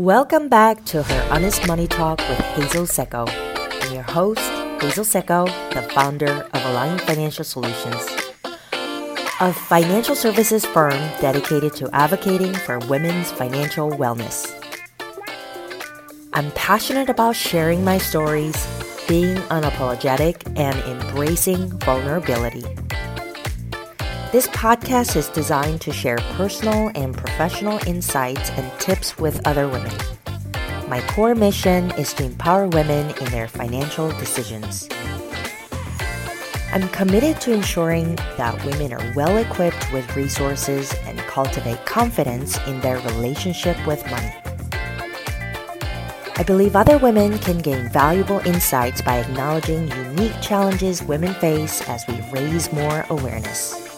Welcome back to her Honest Money Talk with Hazel Secco. I'm your host, Hazel Secco, the founder of Align Financial Solutions, a financial services firm dedicated to advocating for women's financial wellness. I'm passionate about sharing my stories, being unapologetic, and embracing vulnerability. This podcast is designed to share personal and professional insights and tips with other women. My core mission is to empower women in their financial decisions. I'm committed to ensuring that women are well equipped with resources and cultivate confidence in their relationship with money. I believe other women can gain valuable insights by acknowledging unique challenges women face as we raise more awareness.